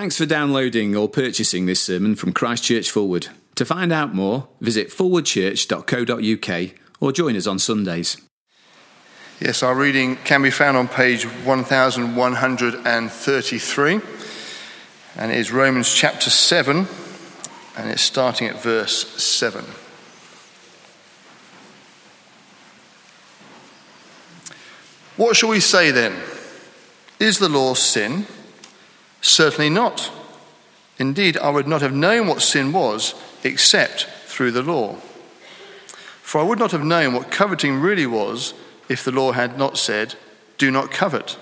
Thanks for downloading or purchasing this sermon from Christchurch Forward. To find out more, visit forwardchurch.co.uk or join us on Sundays. Yes, our reading can be found on page 1133, and it is Romans chapter 7, and it's starting at verse 7. What shall we say then? Is the law sin? Certainly not. Indeed, I would not have known what sin was except through the law. For I would not have known what coveting really was if the law had not said, Do not covet.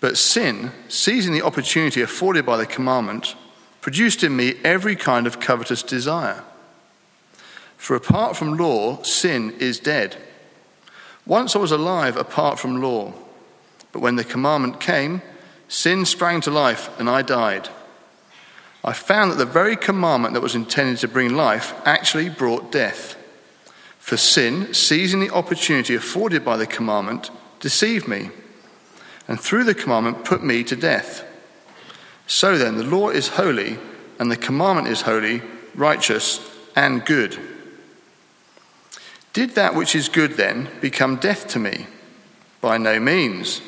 But sin, seizing the opportunity afforded by the commandment, produced in me every kind of covetous desire. For apart from law, sin is dead. Once I was alive apart from law, but when the commandment came, Sin sprang to life, and I died. I found that the very commandment that was intended to bring life actually brought death. For sin, seizing the opportunity afforded by the commandment, deceived me, and through the commandment put me to death. So then, the law is holy, and the commandment is holy, righteous, and good. Did that which is good then become death to me? By no means.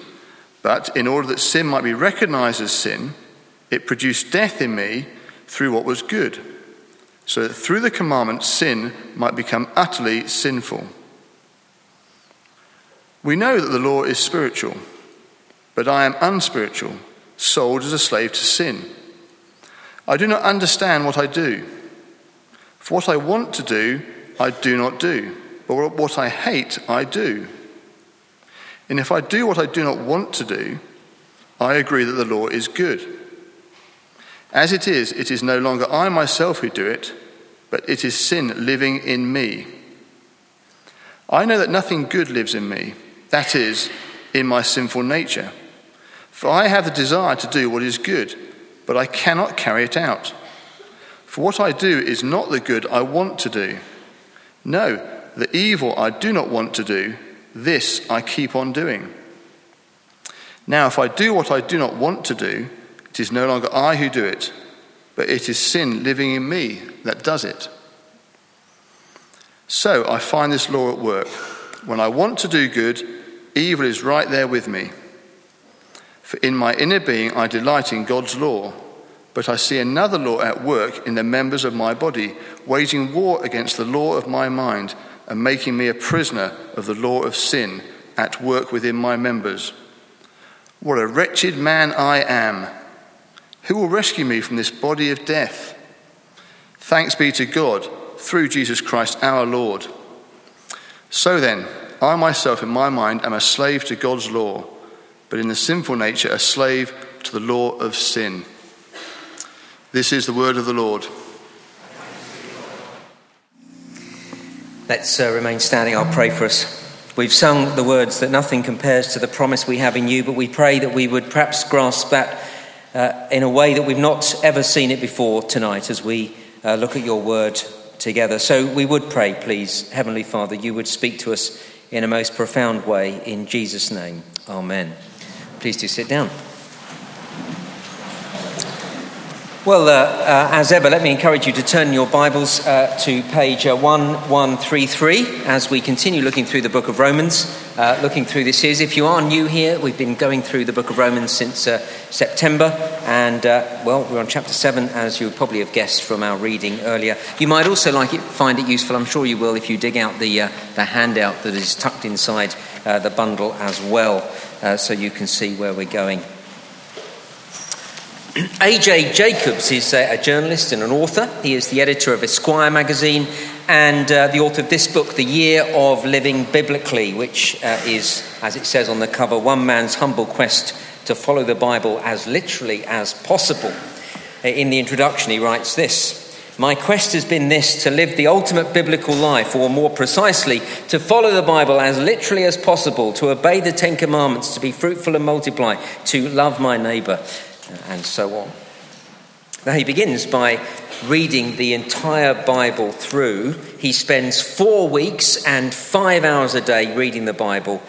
But in order that sin might be recognized as sin, it produced death in me through what was good, so that through the commandment sin might become utterly sinful. We know that the law is spiritual, but I am unspiritual, sold as a slave to sin. I do not understand what I do. For what I want to do, I do not do, but what I hate, I do. And if I do what I do not want to do, I agree that the law is good. As it is, it is no longer I myself who do it, but it is sin living in me. I know that nothing good lives in me, that is, in my sinful nature. For I have the desire to do what is good, but I cannot carry it out. For what I do is not the good I want to do. No, the evil I do not want to do this I keep on doing. Now, if I do what I do not want to do, it is no longer I who do it, but it is sin living in me that does it. So I find this law at work. When I want to do good, evil is right there with me. For in my inner being I delight in God's law, but I see another law at work in the members of my body, waging war against the law of my mind and making me a prisoner of the law of sin at work within my members. What a wretched man I am! Who will rescue me from this body of death? Thanks be to God through Jesus Christ our Lord. So then, I myself in my mind am a slave to God's law, but in the sinful nature a slave to the law of sin. This is the word of the Lord. Let's uh, remain standing. I'll pray for us. We've sung the words that nothing compares to the promise we have in you, but we pray that we would perhaps grasp that uh, in a way that we've not ever seen it before tonight as we uh, look at your word together. So we would pray, please, Heavenly Father, you would speak to us in a most profound way. In Jesus' name, Amen. Please do sit down. Well, uh, uh, as ever, let me encourage you to turn your Bibles uh, to page 1133 uh, as we continue looking through the book of Romans, uh, looking through this series. If you are new here, we've been going through the book of Romans since uh, September, and well, we're on chapter 7, as you probably have guessed from our reading earlier. You might also like it, find it useful, I'm sure you will, if you dig out the, the handout that is tucked inside the bundle as well, so you can see where we're going. A.J. Jacobs is a, journalist and an author. He is the editor of Esquire magazine and uh, the author of this book, The Year of Living Biblically, which uh, is, as it says on the cover, one man's humble quest to follow the Bible as literally as possible. Uh, in the introduction, he writes this My quest has been this to live the ultimate biblical life, or more precisely, to follow the Bible as literally as possible, to obey the Ten Commandments, to be fruitful and multiply, to love my neighbour and so on. Now, he begins by reading the entire Bible through. He spends four weeks and five hours a day reading the Bible.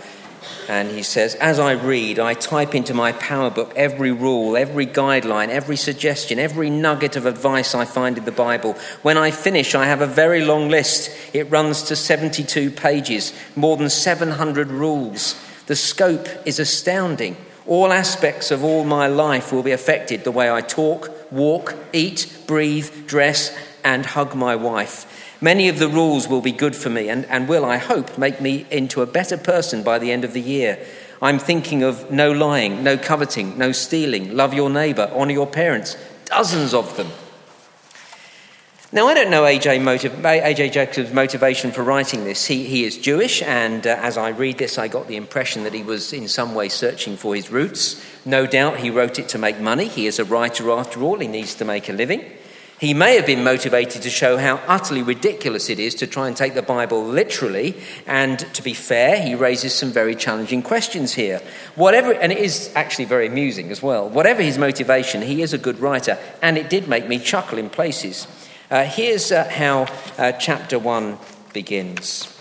And he says, As I read, I type into my PowerBook every rule, every guideline, every suggestion, every nugget of advice I find in the Bible. When I finish, I have a very long list. It runs to 72 pages, more than 700 rules. The scope is astounding. All aspects of all my life will be affected the way I talk, walk, eat, breathe, dress, and hug my wife. Many of the rules will be good for me and, and will, I hope, make me into a better person by the end of the year. I'm thinking of no lying, no coveting, no stealing, love your neighbour, honour your parents, dozens of them. Now, I don't know AJ, motiv- AJ Jacobs' motivation for writing this. He, he is Jewish, and uh, as I read this, I got the impression that he was in some way searching for his roots. No doubt he wrote it to make money. He is a writer after all, he needs to make a living. He may have been motivated to show how utterly ridiculous it is to try and take the Bible literally, and to be fair, he raises some very challenging questions here. Whatever, and it is actually very amusing as well. Whatever his motivation, he is a good writer, and it did make me chuckle in places. Uh, here's uh, how uh, chapter 1 begins.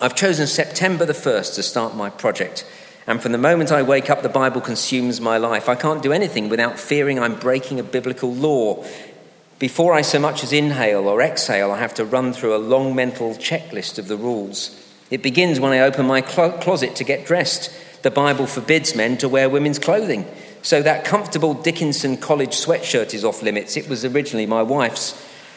I've chosen September the 1st to start my project. And from the moment I wake up, the Bible consumes my life. I can't do anything without fearing I'm breaking a biblical law. Before I so much as inhale or exhale, I have to run through a long mental checklist of the rules. It begins when I open my clo- closet to get dressed. The Bible forbids men to wear women's clothing. So that comfortable Dickinson college sweatshirt is off limits. It was originally my wife's.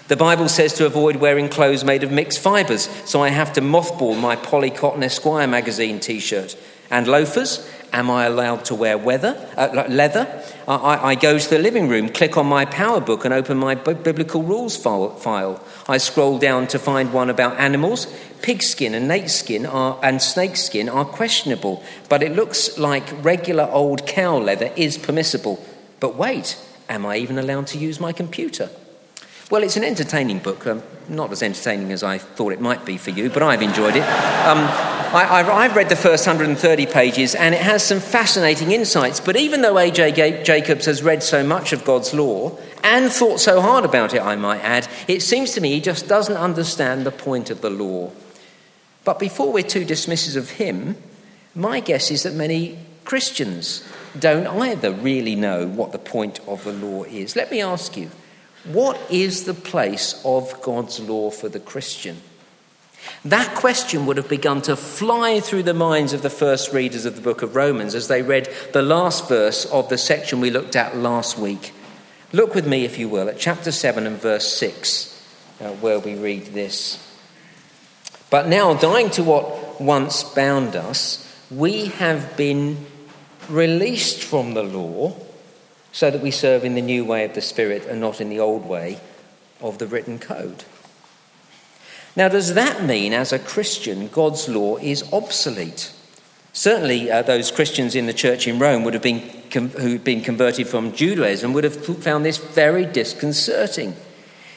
The Bible says to avoid wearing clothes made of mixed fibres, so I have to mothball my poly-cotton Esquire magazine t shirt. And loafers, Am I allowed to wear weather, uh, leather? I, I, go to the living room, click on my PowerBook, and open my biblical rules file. I scroll down to find one about animals. Pigskin and snakeskin are, and snakeskin are questionable, but it looks like regular old cow leather is permissible. But wait, am I even allowed to use my computer? Well, it's an entertaining book, um, not as entertaining as I thought it might be for you, but I've enjoyed it. Um, I, have read the first 130 pages and it has some fascinating insights. But even though A.J. Jacobs has read so much of God's law and thought so hard about it, I might add, it seems to me he just doesn't understand the point of the law. But before we're too dismissive of him, my guess is that many Christians don't either really know what the point of the law is. Let me ask you. What is the place of God's law for the Christian? That question would have begun to fly through the minds of the first readers of the book of Romans as they read the last verse of the section we looked at last week. Look with me, if you will, at chapter 7 and verse 6, uh, where we read this. But now, dying to what once bound us, we have been released from the law so that we serve in the new way of the Spirit and not in the old way of the written code. Now, does that mean, as a Christian, God's law is obsolete? Certainly, uh, those Christians in the church in Rome would have been com- who'd been converted from Judaism would have found this very disconcerting.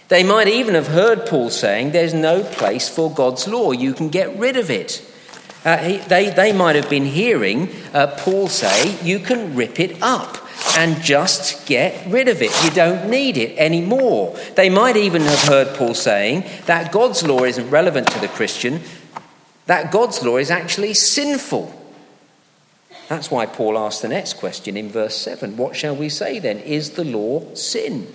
They might even have heard Paul saying, There's no place for God's law, you can get rid of it. Uh, he, they, they might have been hearing uh, Paul say, You can rip it up and just get rid of it. You don't need it anymore. They might even have heard Paul saying that God's law isn't relevant to the Christian, that God's law is actually sinful. That's why Paul asked the next question in verse 7 What shall we say then? Is the law sin?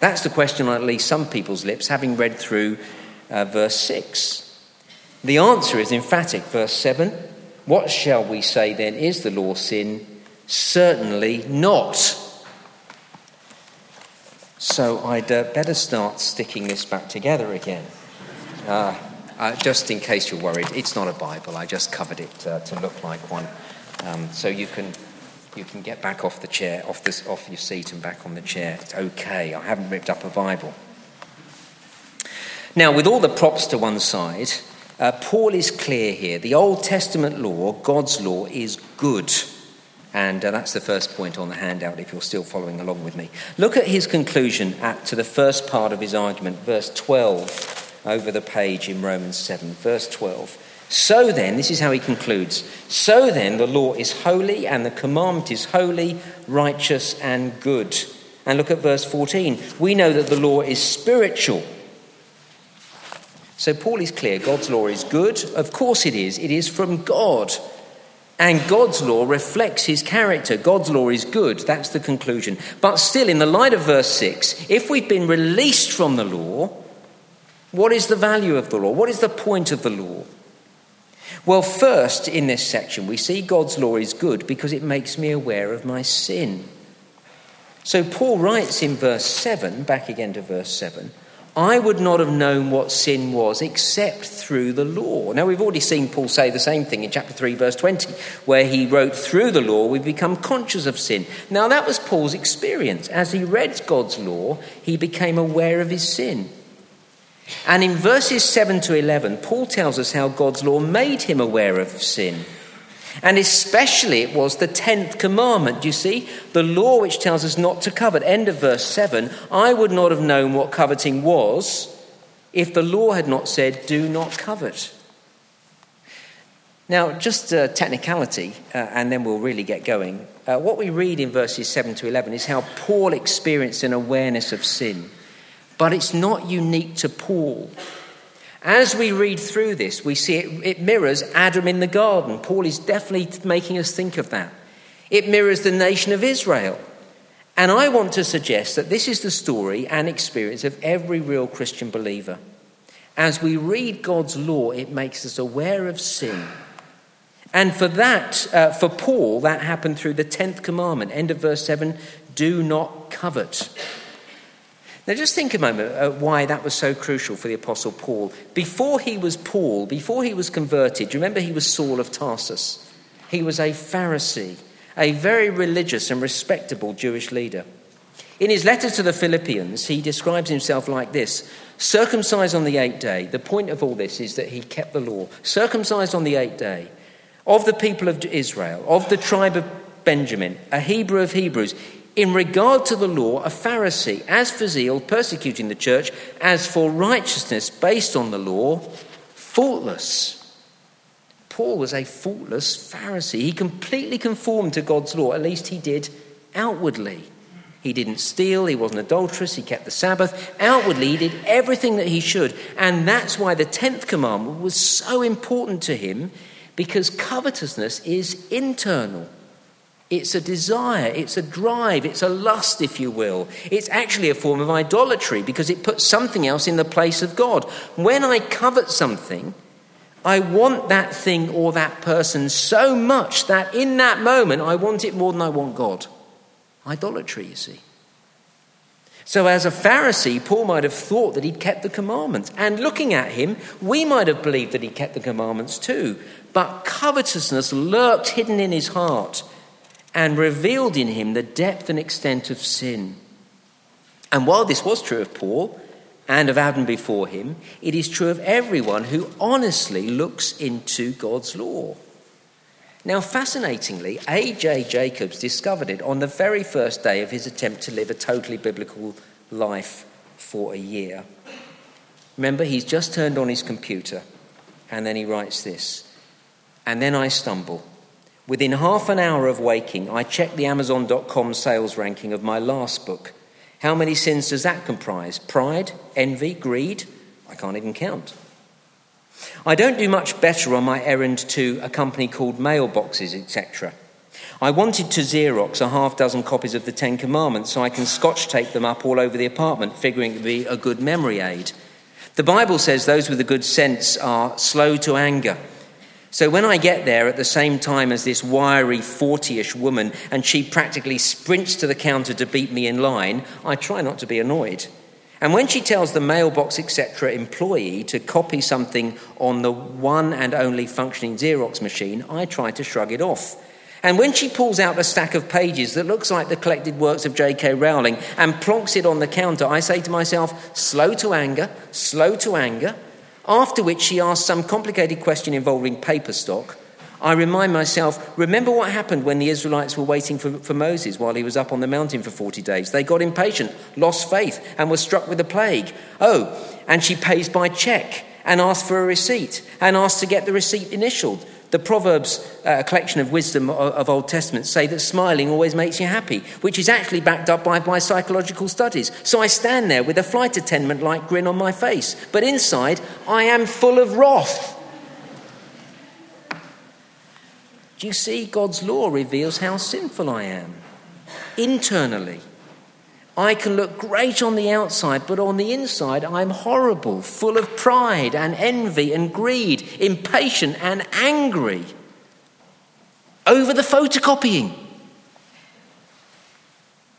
That's the question on at least some people's lips, having read through uh, verse 6. The answer is emphatic. Verse 7 What shall we say then? Is the law sin? Certainly not. So I'd uh, better start sticking this back together again. Uh, uh, just in case you're worried, it's not a Bible. I just covered it uh, to look like one. Um, so you can, you can get back off the chair, off, this, off your seat and back on the chair. It's okay. I haven't ripped up a Bible. Now, with all the props to one side, uh, Paul is clear here. The Old Testament law, God's law, is good. And uh, that's the first point on the handout if you're still following along with me. Look at his conclusion at, to the first part of his argument, verse 12, over the page in Romans 7. Verse 12. So then, this is how he concludes So then, the law is holy, and the commandment is holy, righteous, and good. And look at verse 14. We know that the law is spiritual. So Paul is clear God's law is good. Of course it is. It is from God. And God's law reflects his character. God's law is good. That's the conclusion. But still, in the light of verse 6, if we've been released from the law, what is the value of the law? What is the point of the law? Well, first, in this section, we see God's law is good because it makes me aware of my sin. So Paul writes in verse 7, back again to verse 7, I would not have known what sin was except through the law. Now, we've already seen Paul say the same thing in chapter 3, verse 20, where he wrote, Through the law we become conscious of sin. Now, that was Paul's experience. As he read God's law, he became aware of his sin. And in verses 7 to 11, Paul tells us how God's law made him aware of sin. And especially it was the 10th commandment. You see, the law which tells us not to covet. End of verse 7 I would not have known what coveting was if the law had not said, Do not covet. Now, just a technicality, uh, and then we'll really get going. Uh, what we read in verses 7 to 11 is how Paul experienced an awareness of sin. But it's not unique to Paul. As we read through this, we see it, it, mirrors Adam in the garden. Paul is definitely making us think of that. It mirrors the nation of Israel. And I want to suggest that this is the story and experience of every real Christian believer. As we read God's law, it makes us aware of sin. And for that, uh, for Paul, that happened through the 10th commandment. End of verse 7 do not covet. Now, just think a moment uh, why that was so crucial for the Apostle Paul. Before he was Paul, before he was converted, do you remember he was Saul of Tarsus? He was a Pharisee, a very religious and respectable Jewish leader. In his letter to the Philippians, he describes himself like this circumcised on the eighth day. The point of all this is that he kept the law. Circumcised on the eighth day, of the people of Israel, of the tribe of Benjamin, a Hebrew of Hebrews in regard to the law, a Pharisee, as for zeal, persecuting the church, as for righteousness based on the law, faultless. Paul was a faultless Pharisee. He completely conformed to God's law, at least he did outwardly. He didn't steal, he wasn't adulterous, he kept the Sabbath. Outwardly, he did everything that he should. And that's why the 10th commandment was so important to him, because covetousness is internal. It's a desire, it's a drive, it's a lust, if you will. It's actually a form of idolatry because it puts something else in the place of God. When I covet something, I want that thing or that person so much that in that moment I want it more than I want God. Idolatry, you see. So, as a Pharisee, Paul might have thought that he'd kept the commandments. And looking at him, we might have believed that he kept the commandments too. But covetousness lurked hidden in his heart and revealed in him the depth and extent of sin. And while this was true of Paul and of Adam before him, it is true of everyone who honestly looks into God's law. Now, fascinatingly, A.J. Jacobs discovered it on the very first day of his attempt to live a totally biblical life for a year. Remember, he's just turned on his computer and then he writes this And then I stumble Within half an hour of waking, I checked the Amazon.com sales ranking of my last book. How many sins does that comprise? Pride, envy, greed? I can't even count. I don't do much better on my errand to a company called Mailboxes, etc. I wanted to Xerox a half dozen copies of the Ten Commandments so I can scotch tape them up all over the apartment, figuring it would be a good memory aid. The Bible says those with a good sense are slow to anger so when I get there at the same time as this wiry 40 ish woman and she practically sprints to the counter to beat me in line, I try not to be annoyed. And when she tells the mailbox, etc. employee to copy something on the one and only functioning Xerox machine, I try to shrug it off. And when she pulls out a stack of pages that looks like the collected works of J.K. Rowling and plonks it on the counter, I say to myself, slow to anger, slow to anger. After which she asks some complicated question involving paper stock. I remind myself, remember what happened when the Israelites were waiting for, for Moses while he was up on the mountain for 40 days? They got impatient, lost faith, and were struck with a plague. Oh, and she pays by check and asks for a receipt and asks to get the receipt initialed. The Proverbs, uh, a collection of wisdom of Old Testament, say that smiling always makes you happy, which is actually backed up by, by psychological studies. So I stand there with a flight attendant like grin on my face, but inside I am full of wrath. Do you see? God's law reveals how sinful I am internally. I can look great on the outside, but on the inside, I'm horrible, full of pride and envy and greed, impatient and angry over the photocopying.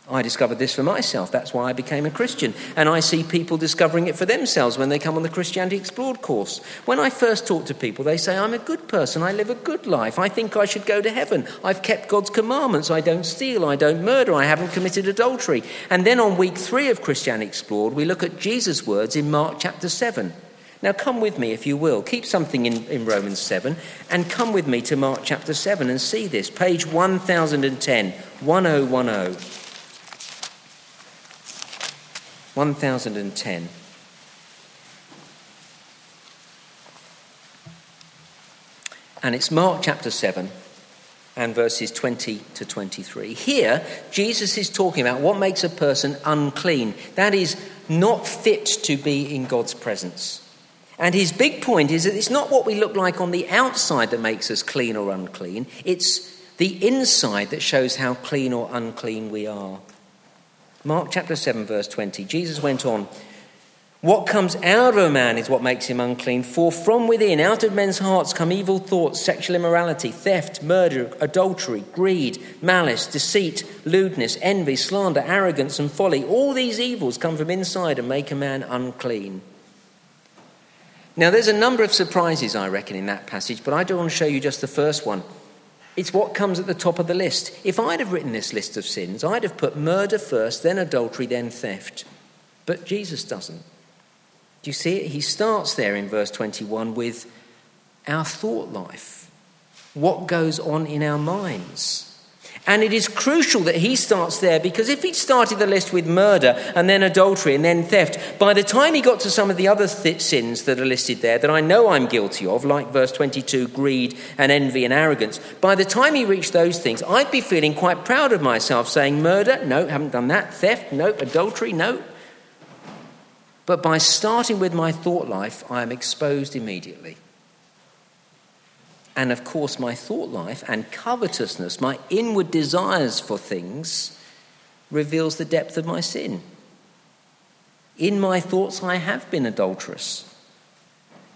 I discovered this for myself. That's why I became a Christian. And I see people discovering it for themselves when they come on the Christianity Explored course. When I first talk to people, they say, I'm a good person. I live a good life. I think I should go to heaven. I've kept God's commandments. I don't steal. I don't murder. I haven't committed adultery. And then on week three of Christianity Explored, we look at Jesus' words in Mark chapter 7. Now, come with me, if you will. Keep something in, in Romans 7 and come with me to Mark chapter 7 and see this. Page 1010, 1010. 1010. And it's Mark chapter 7 and verses 20 to 23. Here, Jesus is talking about what makes a person unclean. That is, not fit to be in God's presence. And his big point is that it's not what we look like on the outside that makes us clean or unclean, it's the inside that shows how clean or unclean we are. Mark chapter 7, verse 20. Jesus went on, What comes out of a man is what makes him unclean, for from within, out of men's hearts, come evil thoughts, sexual immorality, theft, murder, adultery, greed, malice, deceit, lewdness, envy, slander, arrogance, and folly. All these evils come from inside and make a man unclean. Now, there's a number of surprises, I reckon, in that passage, but I do want to show you just the first one. It's what comes at the top of the list. If I'd have written this list of sins, I'd have put murder first, then adultery, then theft. But Jesus doesn't. Do you see it? He starts there in verse 21 with our thought life, what goes on in our minds. And it is crucial that he starts there because if he'd started the list with murder and then adultery and then theft, by the time he got to some of the other th- sins that are listed there that I know I'm guilty of, like verse 22, greed and envy and arrogance, by the time he reached those things, I'd be feeling quite proud of myself saying, murder, no, haven't done that. Theft, no. Adultery, no. But by starting with my thought life, I am exposed immediately. And of course, my thought life and covetousness, my inward desires for things, reveals the depth of my sin. In my thoughts, I have been adulterous.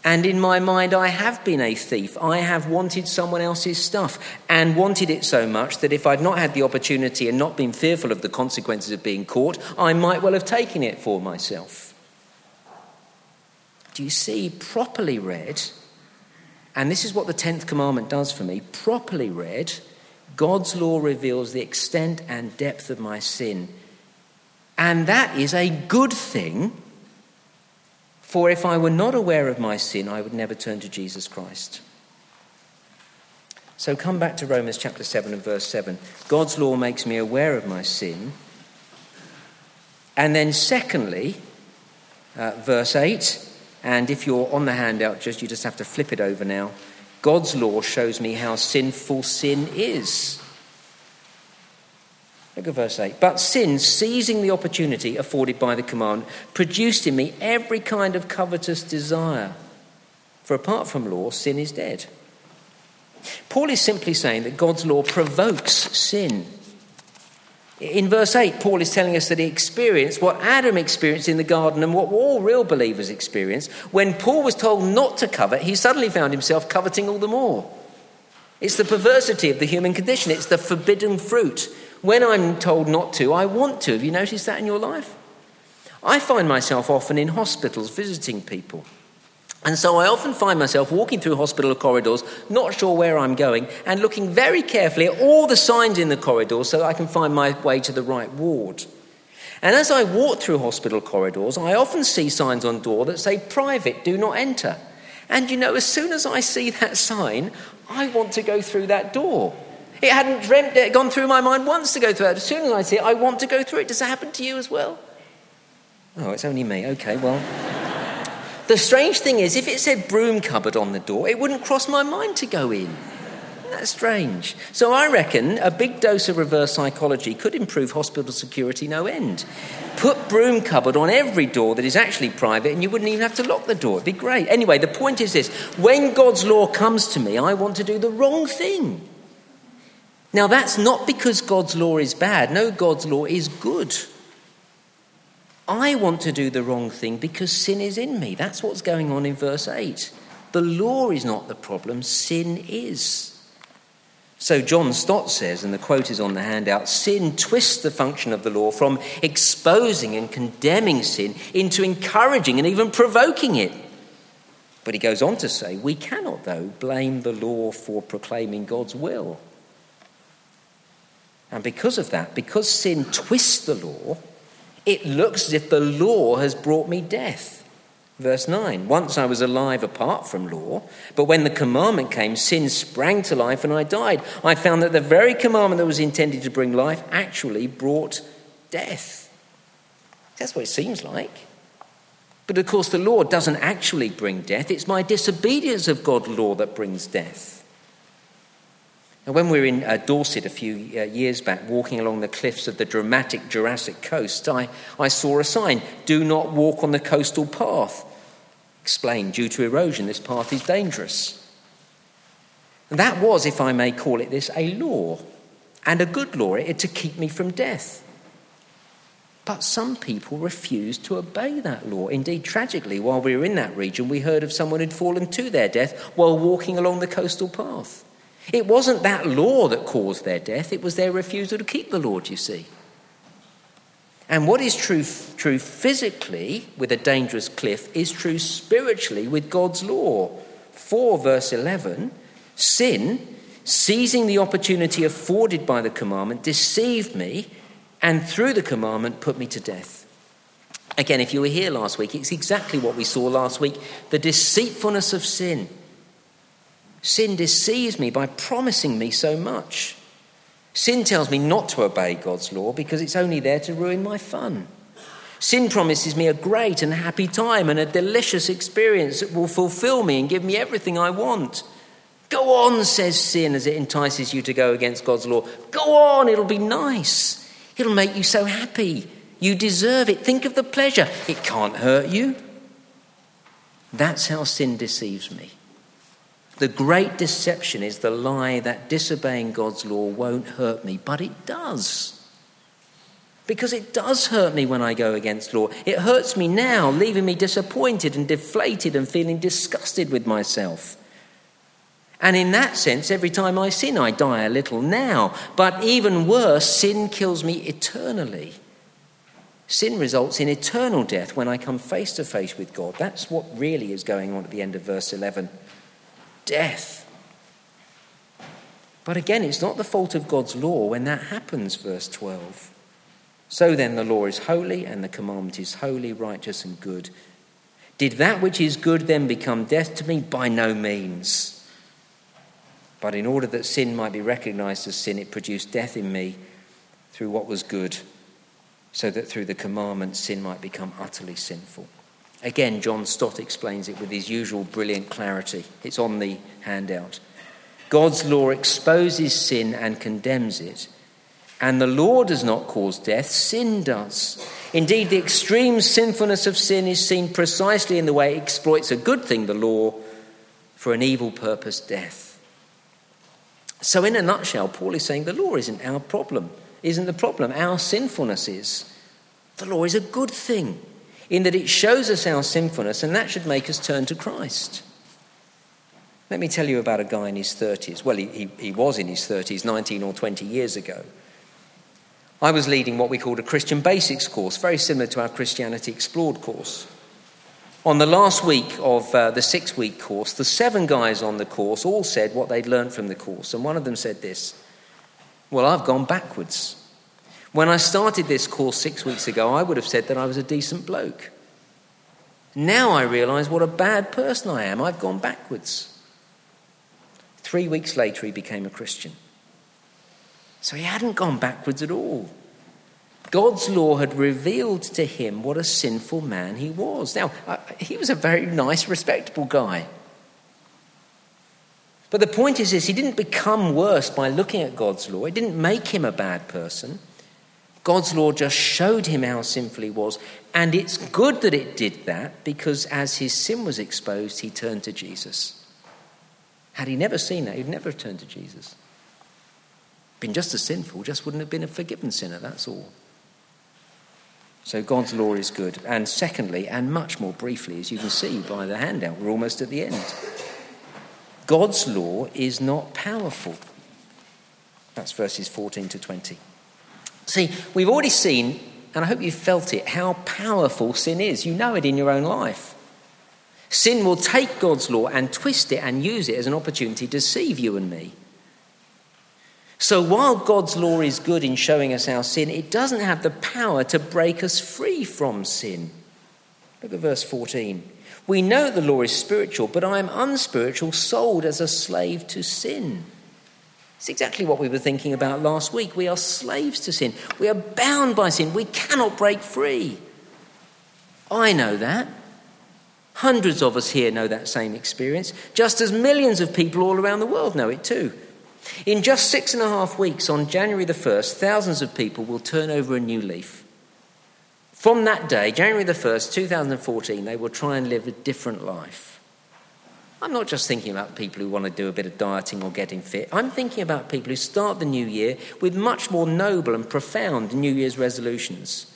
And in my mind, I have been a thief. I have wanted someone else's stuff and wanted it so much that if I'd not had the opportunity and not been fearful of the consequences of being caught, I might well have taken it for myself. Do you see, properly read, and this is what the 10th commandment does for me. Properly read, God's law reveals the extent and depth of my sin. And that is a good thing, for if I were not aware of my sin, I would never turn to Jesus Christ. So come back to Romans chapter 7 and verse 7. God's law makes me aware of my sin. And then, secondly, uh, verse 8 and if you're on the handout, just you just have to flip it over now. God's law shows me how sinful sin is. Look at verse 8. But sin, seizing the opportunity afforded by the command, produced in me every kind of covetous desire. For apart from law, sin is dead. Paul is simply saying that God's law provokes sin. In verse 8, Paul is telling us that he experienced what Adam experienced in the garden and what all real believers experience. When Paul was told not to covet, he suddenly found himself coveting all the more. It's the perversity of the human condition, it's the forbidden fruit. When I'm told not to, I want to. Have you noticed that in your life? I find myself often in hospitals visiting people. And so I often find myself walking through hospital corridors, not sure where I'm going, and looking very carefully at all the signs in the corridors so that I can find my way to the right ward. And as I walk through hospital corridors, I often see signs on door that say private, do not enter. And you know, as soon as I see that sign, I want to go through that door. It hadn't dreamt it, gone through my mind once to go through that. As soon as I see it, I want to go through it. Does that happen to you as well? Oh, it's only me. Okay, well. The strange thing is, if it said broom cupboard on the door, it wouldn't cross my mind to go in. That's strange. So I reckon a big dose of reverse psychology could improve hospital security no end. Put broom cupboard on every door that is actually private, and you wouldn't even have to lock the door. It'd be great. Anyway, the point is this when God's law comes to me, I want to do the wrong thing. Now, that's not because God's law is bad. No, God's law is good. I want to do the wrong thing because sin is in me. That's what's going on in verse 8. The law is not the problem, sin is. So John Stott says, and the quote is on the handout sin twists the function of the law from exposing and condemning sin into encouraging and even provoking it. But he goes on to say, we cannot, though, blame the law for proclaiming God's will. And because of that, because sin twists the law, it looks as if the law has brought me death. Verse 9 Once I was alive apart from law, but when the commandment came, sin sprang to life and I died. I found that the very commandment that was intended to bring life actually brought death. That's what it seems like. But of course, the law doesn't actually bring death, it's my disobedience of God's law that brings death. Now, when we were in uh, Dorset a few uh, years back, walking along the cliffs of the dramatic Jurassic coast, I, I saw a sign do not walk on the coastal path explained, due to erosion, this path is dangerous. And that was, if I may call it this, a law, and a good law, it to keep me from death. But some people refused to obey that law. Indeed, tragically, while we were in that region, we heard of someone who'd fallen to their death while walking along the coastal path. It wasn't that law that caused their death, it was their refusal to keep the law, you see. And what is true, true physically with a dangerous cliff is true spiritually with God's law. 4 verse 11 sin, seizing the opportunity afforded by the commandment, deceived me and through the commandment put me to death. Again, if you were here last week, it's exactly what we saw last week the deceitfulness of sin. Sin deceives me by promising me so much. Sin tells me not to obey God's law because it's only there to ruin my fun. Sin promises me a great and happy time and a delicious experience that will fulfill me and give me everything I want. Go on, says sin as it entices you to go against God's law. Go on, it'll be nice. It'll make you so happy. You deserve it. Think of the pleasure. It can't hurt you. That's how sin deceives me. The great deception is the lie that disobeying God's law won't hurt me, but it does. Because it does hurt me when I go against law. It hurts me now, leaving me disappointed and deflated and feeling disgusted with myself. And in that sense, every time I sin, I die a little now. But even worse, sin kills me eternally. Sin results in eternal death when I come face to face with God. That's what really is going on at the end of verse 11 death. But again, it's not the fault of God's law when that happens, verse 12. So then, the law is holy, and the commandment is holy, righteous, and good. Did that which is good then become death to me? By no means. But in order that sin might be recognized as sin, it produced death in me through what was good, so that through the commandment sin might become utterly sinful. Again, John Stott explains it with his usual brilliant clarity. It's on the handout. God's law exposes sin and condemns it. And the law does not cause death, sin does. Indeed, the extreme sinfulness of sin is seen precisely in the way it exploits a good thing, the law, for an evil purpose, death. So, in a nutshell, Paul is saying the law isn't our problem, isn't the problem. Our sinfulness is. The law is a good thing in that it shows us our sinfulness, and that should make us turn to Christ. Let me tell you about a guy in his 30s. Well, he, he, he, was in his 30s 19 or 20 years ago. I was leading what we called a Christian Basics course, very similar to our Christianity Explored course. On the last week of uh, the six week course, the seven guys on the course all said what they'd learned from the course. And one of them said this Well, I've gone backwards. When I started this course six weeks ago, I would have said that I was a decent bloke. Now I realize what a bad person I am. I've gone backwards. Three weeks later, he became a Christian. So he hadn't gone backwards at all. God's law had revealed to him what a sinful man he was. Now, he was a very nice, respectable guy. But the point is this he didn't become worse by looking at God's law, it didn't make him a bad person. God's law just showed him how sinful he was. And it's good that it did that because as his sin was exposed, he turned to Jesus. Had he never seen that, he'd never have turned to Jesus. Been just as sinful, just wouldn't have been a forgiven sinner, that's all. So God's law is good. And secondly, and much more briefly, as you can see by the handout, we're almost at the end. God's law is not powerful. That's verses 14 to 20. See, we've already seen, and I hope you've felt it, how powerful sin is. You know it in your own life. Sin will take God's law and twist it and use it as an opportunity to deceive you and me. So while God's law is good in showing us our sin, it doesn't have the power to break us free from sin. Look at verse 14. We know the law is spiritual, but I am unspiritual, sold as a slave to sin. It's exactly what we were thinking about last week. We are slaves to sin. We are bound by sin. We cannot break free. I know that. Hundreds of us here know that same experience, just as millions of people all around the world know it too. In just six and a half weeks, on January the 1st, thousands of people will turn over a new leaf. From that day, January the 1st, 2014, they will try and live a different life. I'm not just thinking about people who want to do a bit of dieting or getting fit. I'm thinking about people who start the new year with much more noble and profound New Year's resolutions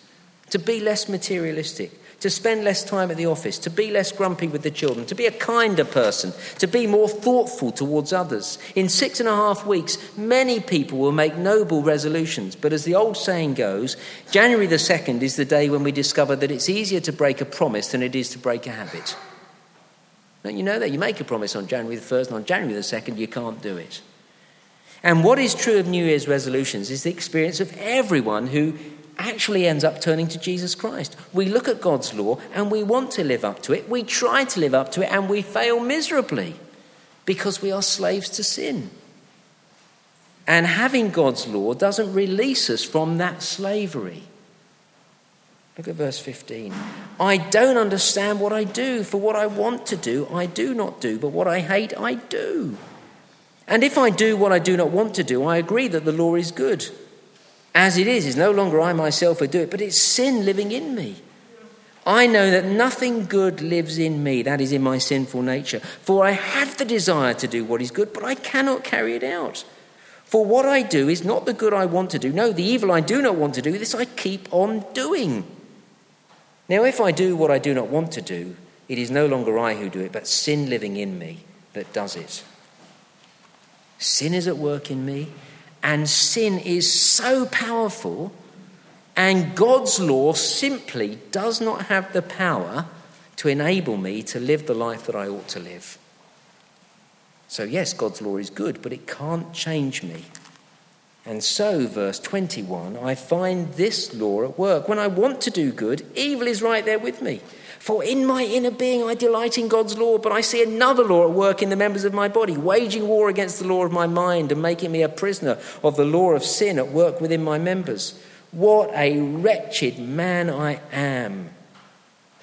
to be less materialistic, to spend less time at the office, to be less grumpy with the children, to be a kinder person, to be more thoughtful towards others. In six and a half weeks, many people will make noble resolutions. But as the old saying goes, January the 2nd is the day when we discover that it's easier to break a promise than it is to break a habit. Don't you know that? You make a promise on January the 1st, and on January the 2nd, you can't do it. And what is true of New Year's resolutions is the experience of everyone who actually ends up turning to Jesus Christ. We look at God's law and we want to live up to it. We try to live up to it and we fail miserably because we are slaves to sin. And having God's law doesn't release us from that slavery. Look at verse 15. I don't understand what I do, for what I want to do, I do not do, but what I hate, I do. And if I do what I do not want to do, I agree that the law is good. As it is, it's no longer I myself who do it, but it's sin living in me. I know that nothing good lives in me, that is, in my sinful nature. For I have the desire to do what is good, but I cannot carry it out. For what I do is not the good I want to do. No, the evil I do not want to do, this I keep on doing. Now, if I do what I do not want to do, it is no longer I who do it, but sin living in me that does it. Sin is at work in me, and sin is so powerful, and God's law simply does not have the power to enable me to live the life that I ought to live. So, yes, God's law is good, but it can't change me. And so, verse 21, I find this law at work. When I want to do good, evil is right there with me. For in my inner being I delight in God's law, but I see another law at work in the members of my body, waging war against the law of my mind and making me a prisoner of the law of sin at work within my members. What a wretched man I am!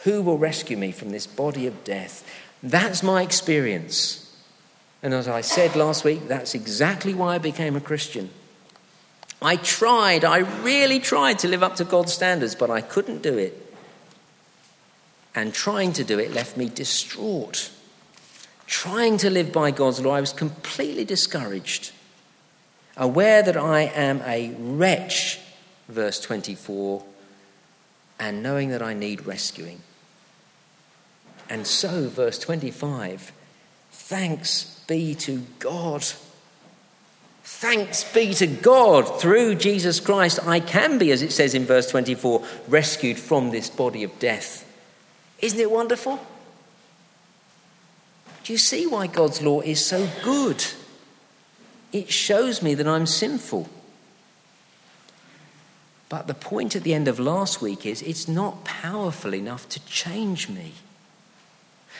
Who will rescue me from this body of death? That's my experience. And as I said last week, that's exactly why I became a Christian. I tried, I really tried to live up to God's standards, but I couldn't do it and trying to do it left me distraught. Trying to live by God's law, I was completely discouraged. Aware that I am a wretch, verse 24, and knowing that I need rescuing. And so, verse 25, thanks be to God. Thanks be to God, through Jesus Christ, I can be, as it says in verse 24, rescued from this body of death. Isn't it wonderful? Do you see why God's law is so good? It shows me that I'm sinful. But the point at the end of last week is it's not powerful enough to change me.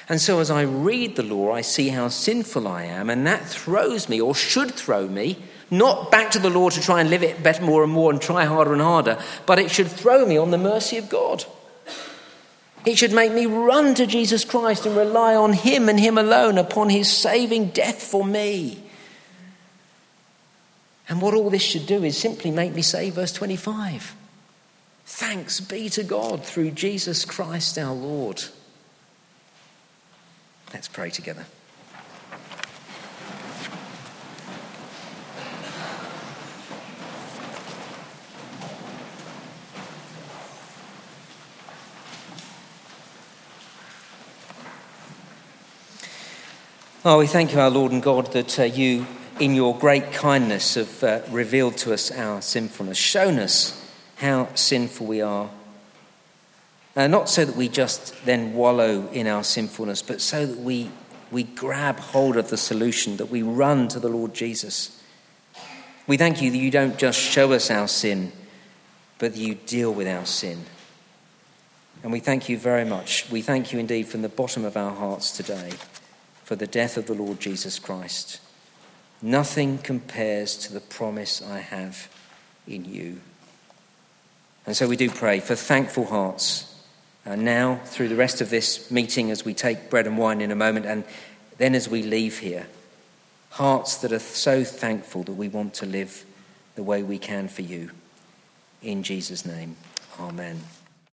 And so as I read the law, I see how sinful I am, and that throws me, or should throw me, not back to the law to try and live it better more and more and try harder and harder, but it should throw me on the mercy of God. It should make me run to Jesus Christ and rely on Him and Him alone, upon His saving death for me. And what all this should do is simply make me say, verse 25, Thanks be to God through Jesus Christ our Lord. Let's pray together. Oh, we thank you, our Lord and God, that uh, you, in your great kindness, have uh, revealed to us our sinfulness, shown us how sinful we are uh, not so that we just then wallow in our sinfulness, but so that we, we grab hold of the solution, that we run to the Lord Jesus. We thank you that you don't just show us our sin, but that you deal with our sin. And we thank you very much. We thank you indeed from the bottom of our hearts today for the death of the Lord Jesus Christ. Nothing compares to the promise I have in you. And so we do pray for thankful hearts and now, through the rest of this meeting, as we take bread and wine in a moment, and then as we leave here, hearts that are so thankful that we want to live the way we can for you. In Jesus' name, amen.